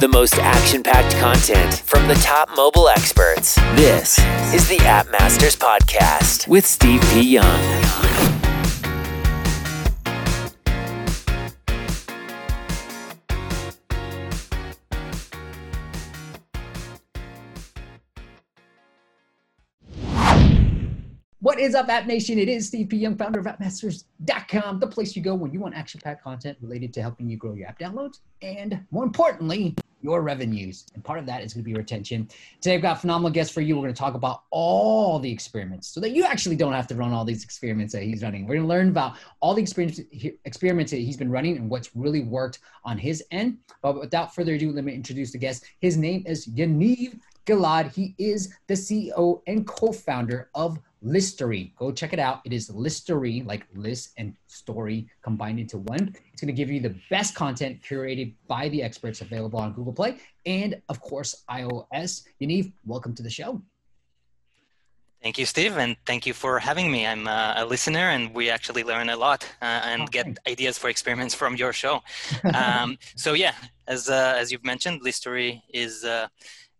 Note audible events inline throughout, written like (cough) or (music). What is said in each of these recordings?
The most action packed content from the top mobile experts. This is the App Masters Podcast with Steve P. Young. What is up, App Nation? It is Steve P. Young, founder of AppMasters.com, the place you go when you want action packed content related to helping you grow your app downloads and, more importantly, your revenues. And part of that is going to be retention. Today, I've got phenomenal guests for you. We're going to talk about all the experiments so that you actually don't have to run all these experiments that he's running. We're going to learn about all the experiments, that he's been running and what's really worked on his end. But without further ado, let me introduce the guest. His name is Yaniv Gilad. He is the CEO and co founder of Listery. Go check it out. It is Listery, like list and story combined into one. It's going to give you the best content curated by the experts available on Google Play and, of course, iOS. Yaniv, welcome to the show. Thank you, Steve, and thank you for having me. I'm uh, a listener, and we actually learn a lot uh, and okay. get ideas for experiments from your show. (laughs) Um, so, yeah, as uh, as you've mentioned, Listery is uh,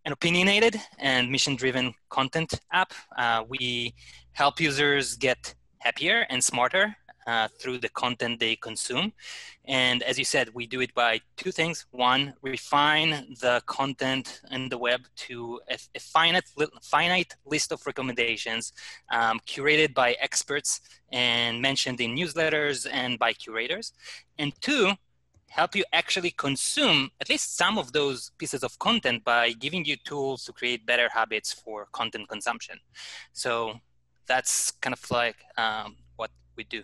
an opinionated and mission-driven content app. Uh, we help users get happier and smarter uh, through the content they consume. And as you said, we do it by two things. One, refine the content in the web to a, a finite, finite list of recommendations um, curated by experts and mentioned in newsletters and by curators. And two, help you actually consume at least some of those pieces of content by giving you tools to create better habits for content consumption. So that's kind of like um, what we do.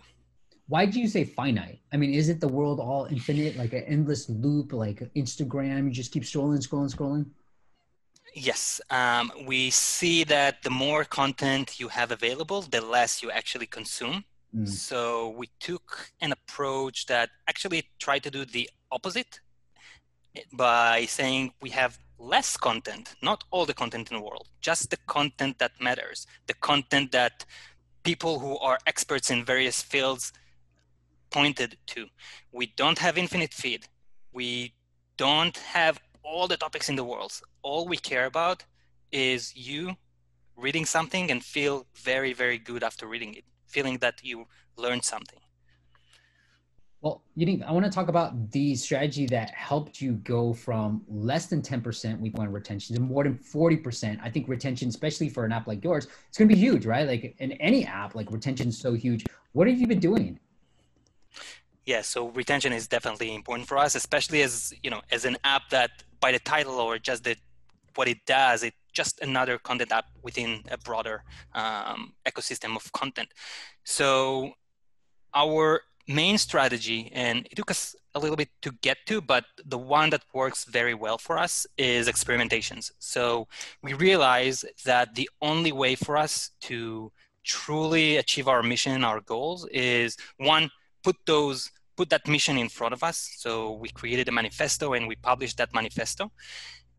Why do you say finite? I mean, is it the world all infinite, like an endless loop, like Instagram? You just keep scrolling, scrolling, scrolling. Yes, um, we see that the more content you have available, the less you actually consume. Mm. So we took an approach that actually tried to do the opposite eh, by saying we have less content, not all the content in the world, just the content that matters, the content that people who are experts in various fields pointed to. We don't have infinite feed. We don't have all the topics in the world. All we care about is you reading something and feel very, very good after reading it feeling that you learned something. Well, you I want to talk about the strategy that helped you go from less than 10% week one retention to more than 40%. I think retention, especially for an app like yours, it's going to be huge, right? Like in any app, like retention is so huge. What have you been doing? Yeah, so retention is definitely important for us, especially as you know, as an app that by the title or just the what it does, it just another content app within a broader um, ecosystem of content. So our main strategy, and it took us a little bit to get to, but the one that works very well for us is experimentations. So we realize that the only way for us to truly achieve our mission, our goals, is one, put those put that mission in front of us. So we created a manifesto and we published that manifesto.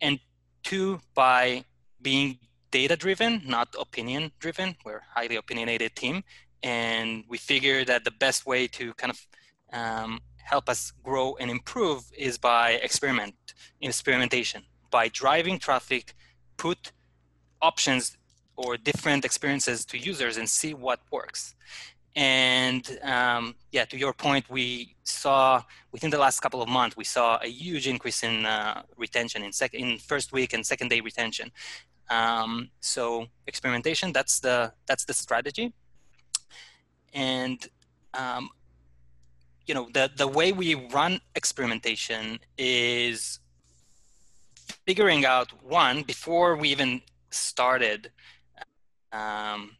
And two, by being data driven, not opinion driven. We're a highly opinionated team. And we figure that the best way to kind of um, help us grow and improve is by experiment, experimentation, by driving traffic, put options or different experiences to users and see what works. And um, yeah, to your point, we saw within the last couple of months, we saw a huge increase in uh, retention in, sec- in first week and second day retention. Um, so experimentation, that's the that's the strategy. And um, you know, the the way we run experimentation is figuring out one before we even started. Um,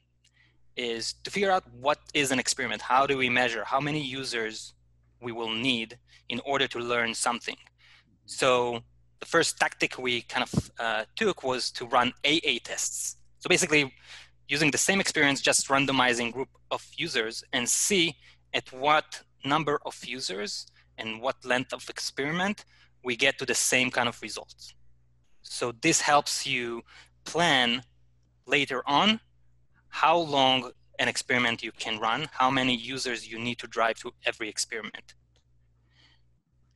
is to figure out what is an experiment. How do we measure how many users we will need in order to learn something? So the first tactic we kind of uh, took was to run AA tests. So basically, using the same experience, just randomizing group of users and see at what number of users and what length of experiment we get to the same kind of results. So this helps you plan later on how long an experiment you can run, how many users you need to drive to every experiment.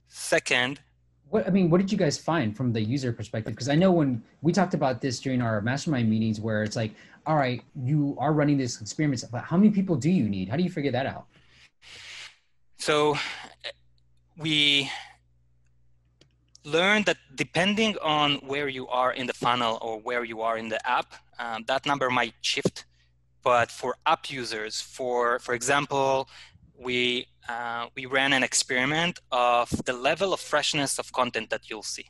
Second, what I mean, what did you guys find from the user perspective? Because I know when we talked about this during our mastermind meetings, where it's like, all right, you are running this experiment, but how many people do you need? How do you figure that out? So we learned that depending on where you are in the funnel or where you are in the app, um, that number might shift. But for app users, for for example, we uh, we ran an experiment of the level of freshness of content that you'll see.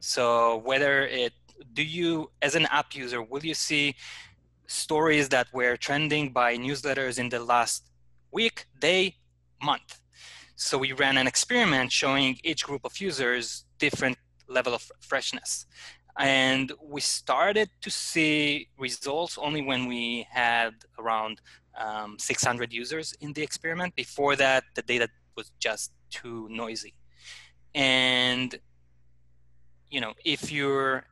So whether it do you as an app user will you see stories that were trending by newsletters in the last week, day, month. So we ran an experiment showing each group of users different level of freshness. And we started to see results only when we had around um, 600 users in the experiment. Before that, the data was just too noisy. And you know, if you're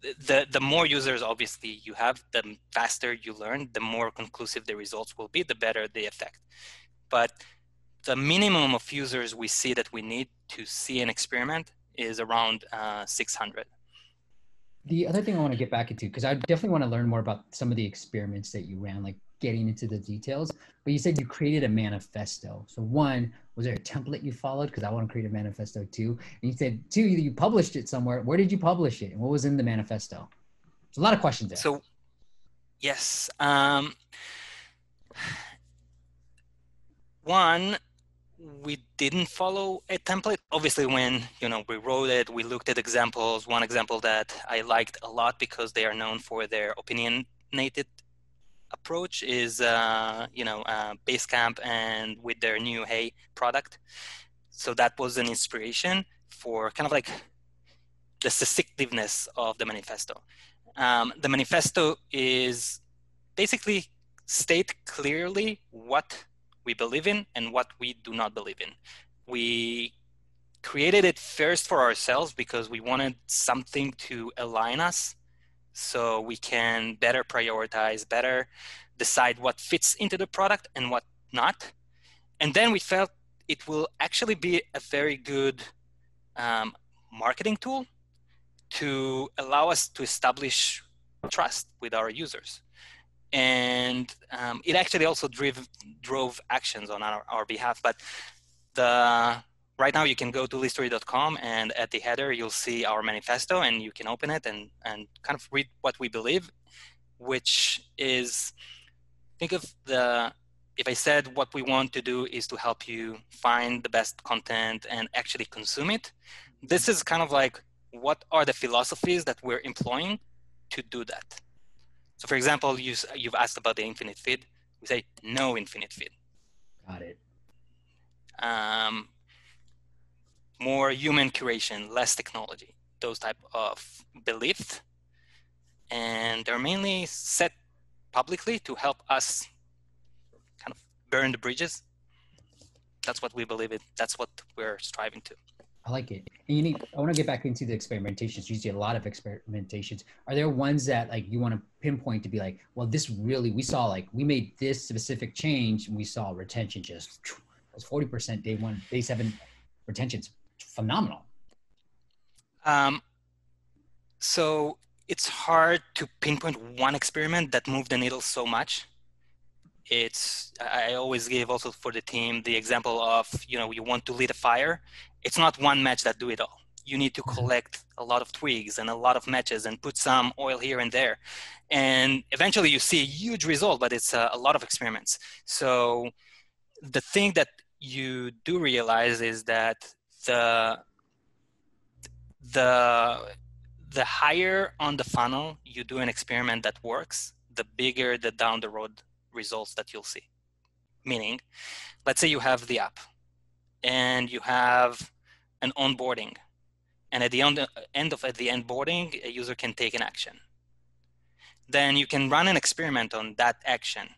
the the more users obviously you have, the faster you learn, the more conclusive the results will be, the better the effect. But the minimum of users we see that we need to see an experiment is around uh, 600. The other thing I want to get back into, because I definitely want to learn more about some of the experiments that you ran, like getting into the details, but you said you created a manifesto. So one, was there a template you followed? Because I want to create a manifesto too. And you said two, you published it somewhere. Where did you publish it? And what was in the manifesto? There's a lot of questions there. So yes. Um, (sighs) one, we didn't follow a template. Obviously, when you know we wrote it, we looked at examples. One example that I liked a lot because they are known for their opinionated approach is uh, you know uh, Basecamp and with their new Hey product. So that was an inspiration for kind of like the succinctiveness of the manifesto. Um, the manifesto is basically state clearly what we believe in and what we do not believe in. We created it first for ourselves because we wanted something to align us so we can better prioritize, better decide what fits into the product and what not. And then we felt it will actually be a very good um, marketing tool to allow us to establish trust with our users and um, it actually also drove drove actions on our, our behalf. But the right now you can go to listery.com and at the header you'll see our manifesto and you can open it and and kind of read what we believe, which is think of the if I said what we want to do is to help you find the best content and actually consume it, this is kind of like what are the philosophies that we're employing to do that. So for example, you, you've asked about the infinite feed. We say no infinite feed. Got it. Um, more human curation, less technology, those type of beliefs. And they're mainly set publicly to help us kind of burn the bridges. That's what we believe in. That's what we're striving to. I like it. And Yaniv, I want to get back into the experimentations. You see a lot of experimentations. Are there ones that like you want to pinpoint to be like, well, this really, we saw like, we made this specific change and we saw retention just was 40% day one, day seven retention's phenomenal. Um, so it's hard to pinpoint one experiment that moved the needle so much it's i always give also for the team the example of you know you want to lead a fire it's not one match that do it all. You need to mm-hmm. collect a lot of twigs and a lot of matches and put some oil here and there. And eventually you see a huge result but it's a, a lot of experiments. So the thing that you do realize is that the the the higher on the funnel you do an experiment that works the bigger the down the road results that you'll see. Meaning, let's say you have the app and you have an onboarding. And at the end of at the onboarding, a user can take an action. Then you can run an experiment on that action.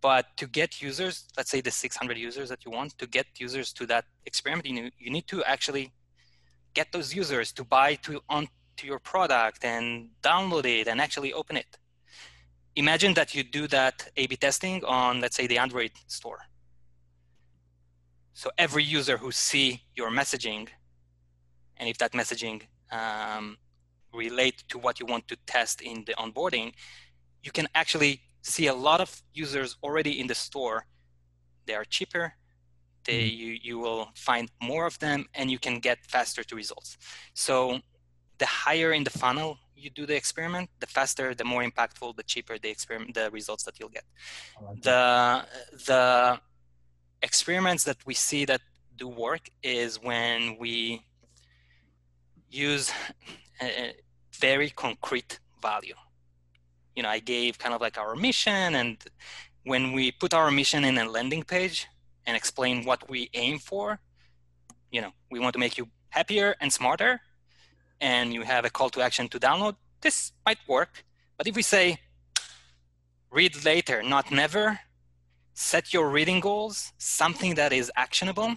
But to get users, let's say the 600 users that you want, to get users to that experiment, you, you need to actually get those users to buy to onto your product and download it and actually open it imagine that you do that A-B testing on, let's say, the Android store. So every user who see your messaging and if that messaging um, relate to what you want to test in the onboarding, you can actually see a lot of users already in the store. They are cheaper. They mm-hmm. you you will find more of them, and you can get faster to results. So the higher in the funnel you do the experiment, the faster, the more impactful, the cheaper the experiment, the results that you'll get. Like the the experiments that we see that do work is when we use a very concrete value. You know, I gave kind of like our mission, and when we put our mission in a landing page and explain what we aim for, you know, we want to make you happier and smarter, and you have a call to action to download, this might work. But if we say, read later, not never, set your reading goals, something that is actionable,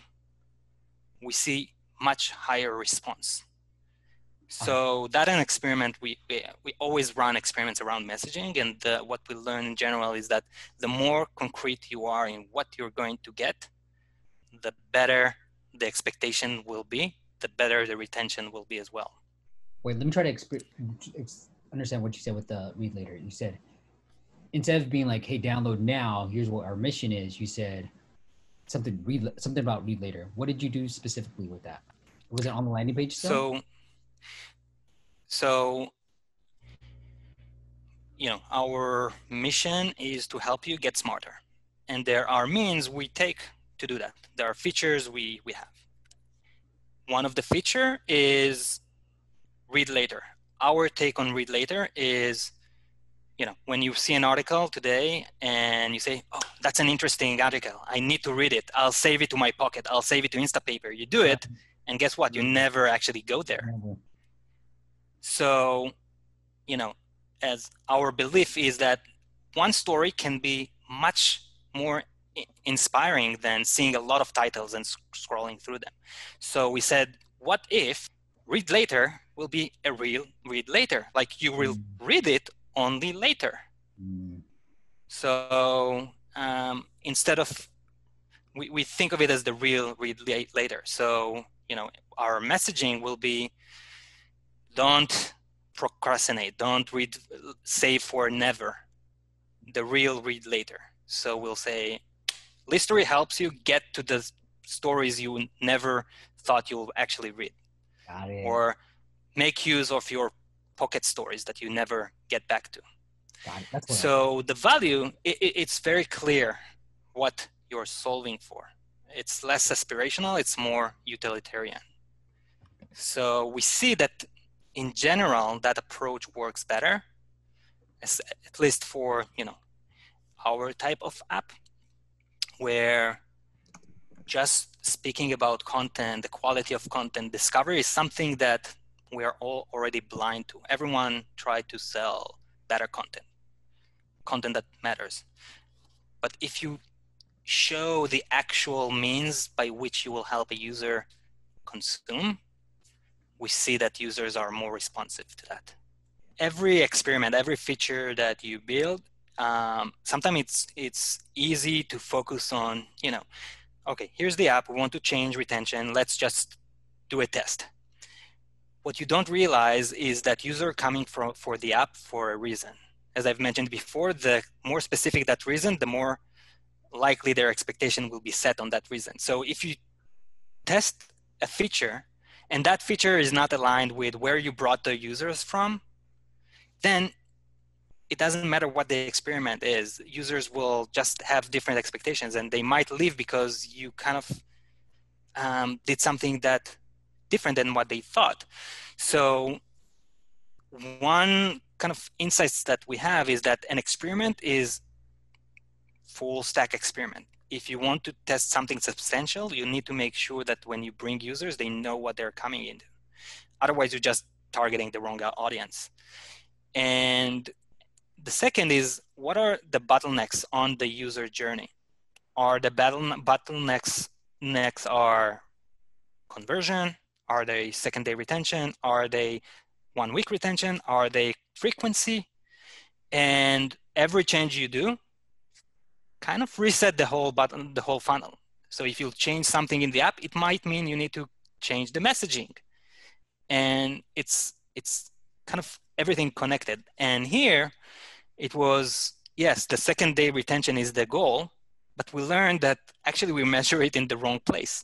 we see much higher response. So uh-huh. that an experiment, we, we, we always run experiments around messaging. And the, what we learn in general is that the more concrete you are in what you're going to get, the better the expectation will be, the better the retention will be as well. Wait, let me try to exp- ex- understand what you said with the read later. You said instead of being like, "Hey, download now. Here's what our mission is." You said something read something about read later. What did you do specifically with that? Was it on the landing page? Still? So, so you know, our mission is to help you get smarter, and there are means we take to do that. There are features we we have. One of the feature is read later. Our take on read later is you know, when you see an article today and you say, oh, that's an interesting article. I need to read it. I'll save it to my pocket. I'll save it to Instapaper. You do it, and guess what? You never actually go there. So, you know, as our belief is that one story can be much more inspiring than seeing a lot of titles and scrolling through them. So we said, what if read later will be a real read later? Like you will mm. read it only later. Mm. So um, instead of, we, we think of it as the real read later. So, you know, our messaging will be don't procrastinate, don't read, save for never, the real read later. So we'll say, Listery helps you get to the stories you never thought you'll actually read. Or make use of your pocket stories that you never get back to. So the value, it, it's very clear what you're solving for. It's less aspirational, it's more utilitarian. So we see that in general, that approach works better, at least for, you know, our type of app, where just speaking about content, the quality of content discovery is something that we are all already blind to. Everyone try to sell better content, content that matters. But if you show the actual means by which you will help a user consume, we see that users are more responsive to that. Every experiment, every feature that you build, um, sometimes it's it's easy to focus on, you know, okay, here's the app. We want to change retention. Let's just do a test what you don't realize is that user coming from for the app for a reason. As I've mentioned before, the more specific that reason, the more likely their expectation will be set on that reason. So if you test a feature and that feature is not aligned with where you brought the users from, then it doesn't matter what the experiment is. Users will just have different expectations and they might leave because you kind of um, did something that different than what they thought. So one kind of insights that we have is that an experiment is full stack experiment. If you want to test something substantial, you need to make sure that when you bring users, they know what they're coming into. Otherwise, you're just targeting the wrong audience. And the second is what are the bottlenecks on the user journey? Are the bottlenecks next are conversion, are they second day retention? Are they one week retention? Are they frequency? And every change you do kind of reset the whole button, the whole funnel. So if you change something in the app, it might mean you need to change the messaging. and it's it's kind of everything connected. And here, it was yes, the second day retention is the goal, but we learned that actually we measure it in the wrong place.